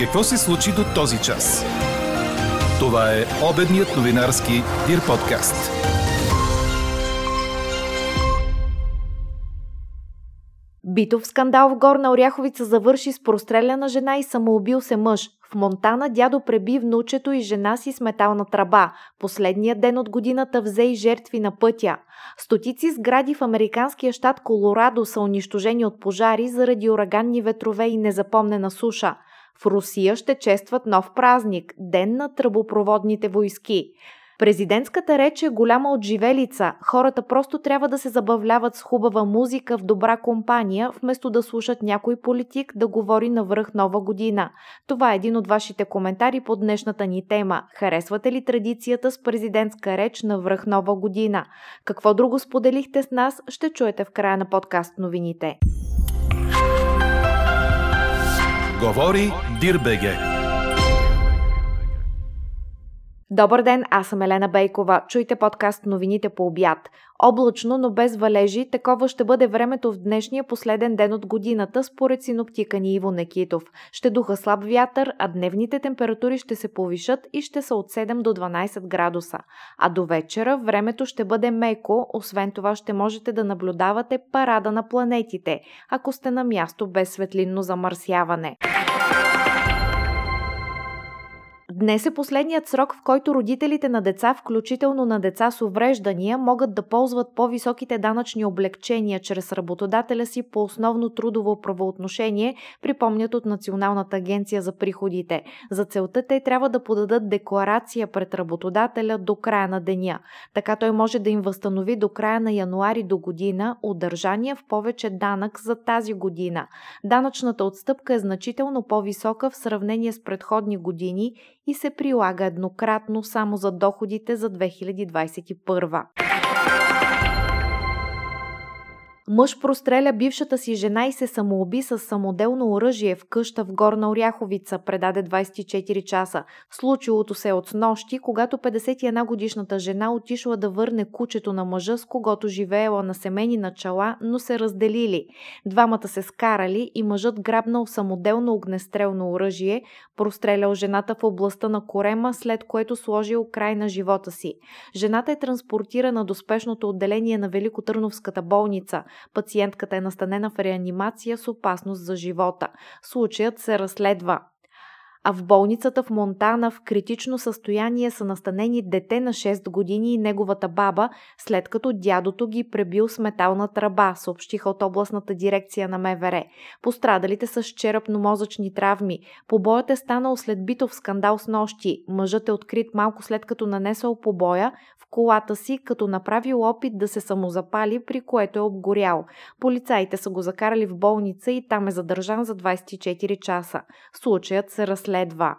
Какво се случи до този час? Това е обедният новинарски Дир подкаст. Битов скандал в Горна Оряховица завърши с простреляна жена и самоубил се мъж. В Монтана дядо преби внучето и жена си с метална тръба. Последният ден от годината взе и жертви на пътя. Стотици сгради в американския щат Колорадо са унищожени от пожари заради ураганни ветрове и незапомнена суша. В Русия ще честват нов празник – Ден на тръбопроводните войски. Президентската реч е голяма отживелица. Хората просто трябва да се забавляват с хубава музика в добра компания, вместо да слушат някой политик да говори на връх нова година. Това е един от вашите коментари по днешната ни тема. Харесвате ли традицията с президентска реч на връх нова година? Какво друго споделихте с нас, ще чуете в края на подкаст новините. Говори Дирбеге. Добър ден, аз съм Елена Бейкова. Чуйте подкаст новините по обяд. Облачно, но без валежи, такова ще бъде времето в днешния последен ден от годината, според синоптика ни Иво Некитов. Ще духа слаб вятър, а дневните температури ще се повишат и ще са от 7 до 12 градуса. А до вечера времето ще бъде меко, освен това ще можете да наблюдавате парада на планетите, ако сте на място без светлинно замърсяване. Днес е последният срок, в който родителите на деца, включително на деца с увреждания, могат да ползват по-високите данъчни облегчения чрез работодателя си по основно трудово правоотношение, припомнят от Националната агенция за приходите. За целта те трябва да подадат декларация пред работодателя до края на деня. Така той може да им възстанови до края на януари до година удържания в повече данък за тази година. Данъчната отстъпка е значително по-висока в сравнение с предходни години и се прилага еднократно само за доходите за 2021. Мъж простреля бившата си жена и се самоуби с самоделно оръжие в къща в Горна Оряховица, предаде 24 часа. Случилото се от нощи, когато 51 годишната жена отишла да върне кучето на мъжа, с когото живеела на семейни начала, но се разделили. Двамата се скарали и мъжът грабнал самоделно огнестрелно оръжие, прострелял жената в областта на корема, след което сложил край на живота си. Жената е транспортирана до спешното отделение на Великотърновската болница. Пациентката е настанена в реанимация с опасност за живота. Случаят се разследва а в болницата в Монтана в критично състояние са настанени дете на 6 години и неговата баба, след като дядото ги пребил с метална тръба, съобщиха от областната дирекция на МВР. Пострадалите са с черепно-мозъчни травми. Побоят е станал след битов скандал с нощи. Мъжът е открит малко след като нанесъл побоя в колата си, като направил опит да се самозапали, при което е обгорял. Полицаите са го закарали в болница и там е задържан за 24 часа. Случаят се разследва следва.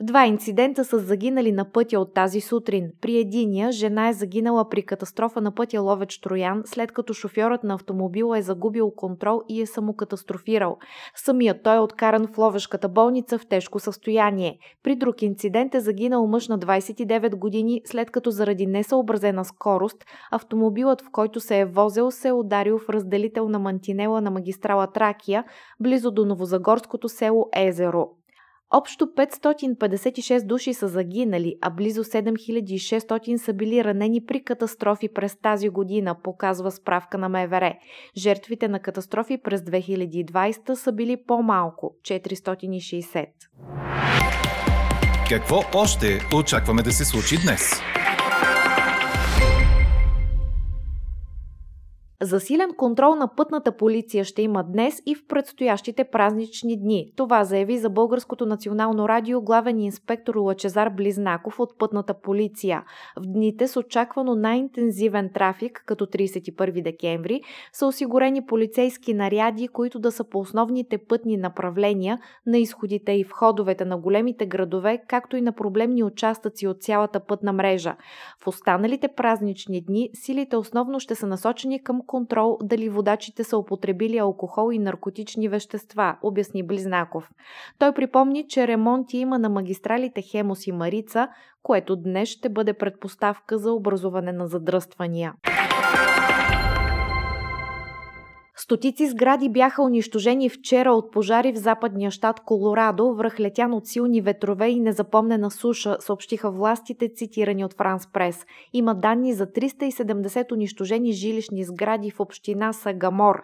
Два инцидента са загинали на пътя от тази сутрин. При единия жена е загинала при катастрофа на пътя Ловеч Троян, след като шофьорът на автомобила е загубил контрол и е самокатастрофирал. Самият той е откаран в Ловешката болница в тежко състояние. При друг инцидент е загинал мъж на 29 години, след като заради несъобразена скорост автомобилът, в който се е возел, се е ударил в разделителна мантинела на магистрала Тракия, близо до новозагорското село Езеро. Общо 556 души са загинали, а близо 7600 са били ранени при катастрофи през тази година, показва справка на МВР. Жертвите на катастрофи през 2020 са били по-малко 460. Какво още очакваме да се случи днес? Засилен контрол на пътната полиция ще има днес и в предстоящите празнични дни. Това заяви за Българското национално радио главен инспектор Лачезар Близнаков от пътната полиция. В дните с очаквано най-интензивен трафик, като 31 декември, са осигурени полицейски наряди, които да са по основните пътни направления на изходите и входовете на големите градове, както и на проблемни участъци от цялата пътна мрежа. В останалите празнични дни силите основно ще са насочени към контрол дали водачите са употребили алкохол и наркотични вещества, обясни Близнаков. Той припомни, че ремонти има на магистралите Хемос и Марица, което днес ще бъде предпоставка за образуване на задръствания. Стотици сгради бяха унищожени вчера от пожари в западния щат Колорадо, връхлетян от силни ветрове и незапомнена суша, съобщиха властите, цитирани от Франс Прес. Има данни за 370 унищожени жилищни сгради в община Сагамор.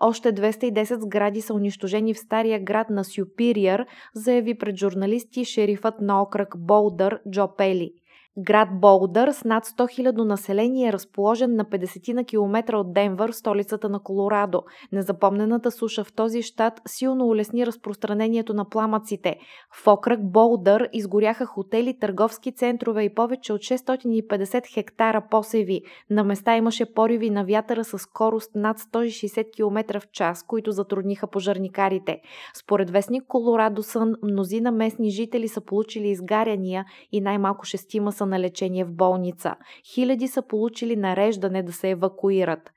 Още 210 сгради са унищожени в стария град на Сюпириер, заяви пред журналисти шерифът на окръг Болдър Джо Пели. Град Болдър с над 100 000 население е разположен на 50 на километра от Денвър, столицата на Колорадо. Незапомнената суша в този щат силно улесни разпространението на пламъците. В окръг Болдър изгоряха хотели, търговски центрове и повече от 650 хектара посеви. На места имаше пориви на вятъра с скорост над 160 км в час, които затрудниха пожарникарите. Според вестник Колорадо Сън, мнозина местни жители са получили изгаряния и най-малко шестима са на лечение в болница. Хиляди са получили нареждане да се евакуират.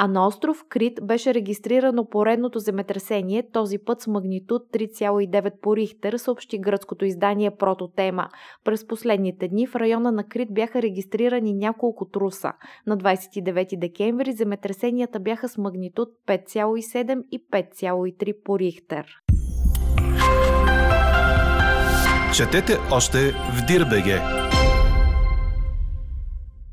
А на остров Крит беше регистрирано поредното земетресение, този път с магнитуд 3,9 по Рихтер, съобщи гръцкото издание Прототема. През последните дни в района на Крит бяха регистрирани няколко труса. На 29 декември земетресенията бяха с магнитуд 5,7 и 5,3 по Рихтер. Четете още в Дирбеге!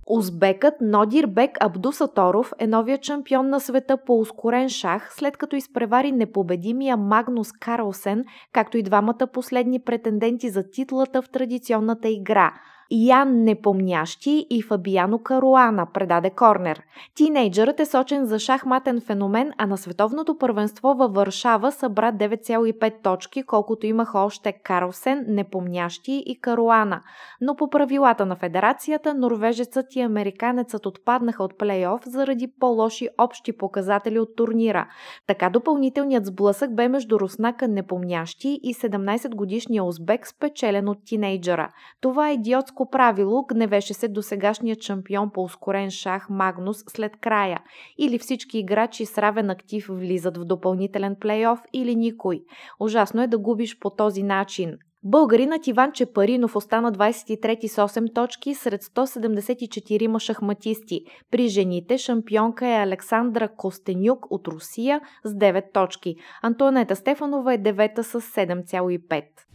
Узбекът Нодирбек Абдусаторов е новият шампион на света по ускорен шах, след като изпревари непобедимия Магнус Карлсен, както и двамата последни претенденти за титлата в традиционната игра – Ян Непомнящи и Фабиано Каруана предаде Корнер. Тинейджърът е сочен за шахматен феномен, а на световното първенство във Варшава събра 9,5 точки, колкото имаха още Карлсен, Непомнящи и Каруана. Но по правилата на федерацията, норвежецът и американецът отпаднаха от плейоф заради по-лоши общи показатели от турнира. Така допълнителният сблъсък бе между Руснака Непомнящи и 17-годишния узбек, спечелен от тинейджъра. Това е идиотско шахматско правило гневеше се до сегашният шампион по ускорен шах Магнус след края. Или всички играчи с равен актив влизат в допълнителен плейоф, или никой. Ужасно е да губиш по този начин. Българинът Иван Чепаринов остана 23 с 8 точки сред 174 шахматисти. При жените шампионка е Александра Костенюк от Русия с 9 точки. Антуанета Стефанова е 9 с 7,5.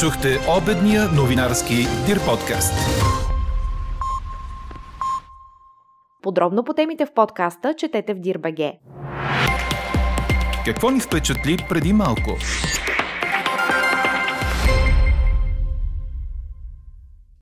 Чухте обедния новинарски Дир подкаст. Подробно по темите в подкаста четете в Дирбеге. Какво ни впечатли преди малко?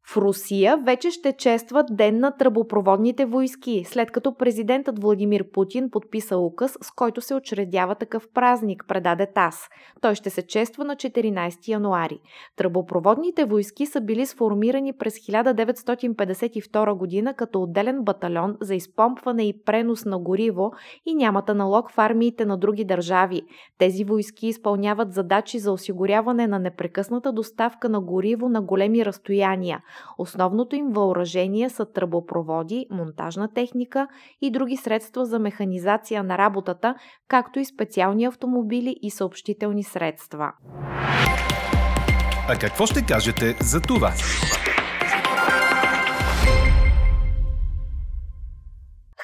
В Русия вече ще честват Ден на тръбопроводните войски, след като президентът Владимир Путин подписа указ, с който се очредява такъв празник, предаде ТАС. Той ще се чества на 14 януари. Тръбопроводните войски са били сформирани през 1952 година като отделен батальон за изпомпване и пренос на гориво и нямат аналог в армиите на други държави. Тези войски изпълняват задачи за осигуряване на непрекъсната доставка на гориво на големи разстояния – Основното им въоръжение са тръбопроводи, монтажна техника и други средства за механизация на работата, както и специални автомобили и съобщителни средства. А какво ще кажете за това?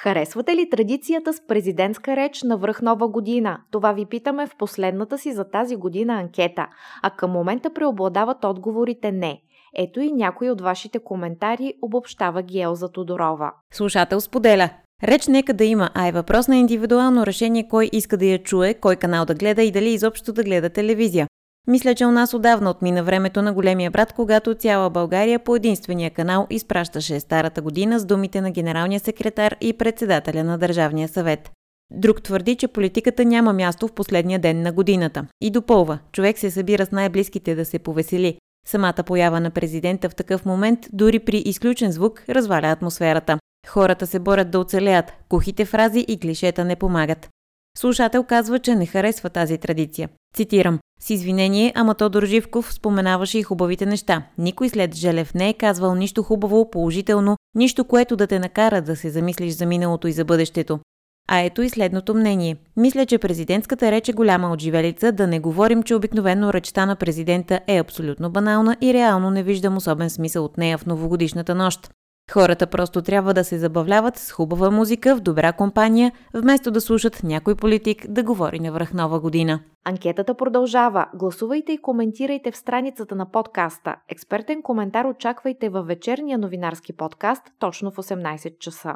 Харесвате ли традицията с президентска реч на връх нова година? Това ви питаме в последната си за тази година анкета, а към момента преобладават отговорите не – ето и някои от вашите коментари обобщава Гелза Тодорова. Слушател споделя. Реч нека да има, а е въпрос на индивидуално решение кой иска да я чуе, кой канал да гледа и дали изобщо да гледа телевизия. Мисля, че у нас отдавна отмина времето на големия брат, когато цяла България по единствения канал изпращаше старата година с думите на генералния секретар и председателя на Държавния съвет. Друг твърди, че политиката няма място в последния ден на годината. И допълва, човек се събира с най-близките да се повесели. Самата поява на президента в такъв момент, дори при изключен звук, разваля атмосферата. Хората се борят да оцелеят, кухите фрази и клишета не помагат. Слушател казва, че не харесва тази традиция. Цитирам. С извинение, ама Тодор Живков споменаваше и хубавите неща. Никой след Желев не е казвал нищо хубаво, положително, нищо, което да те накара да се замислиш за миналото и за бъдещето. А ето и следното мнение. Мисля, че президентската реч е голяма отживелица, да не говорим, че обикновено речта на президента е абсолютно банална и реално не виждам особен смисъл от нея в новогодишната нощ. Хората просто трябва да се забавляват с хубава музика в добра компания, вместо да слушат някой политик да говори на връх нова година. Анкетата продължава. Гласувайте и коментирайте в страницата на подкаста. Експертен коментар очаквайте във вечерния новинарски подкаст точно в 18 часа.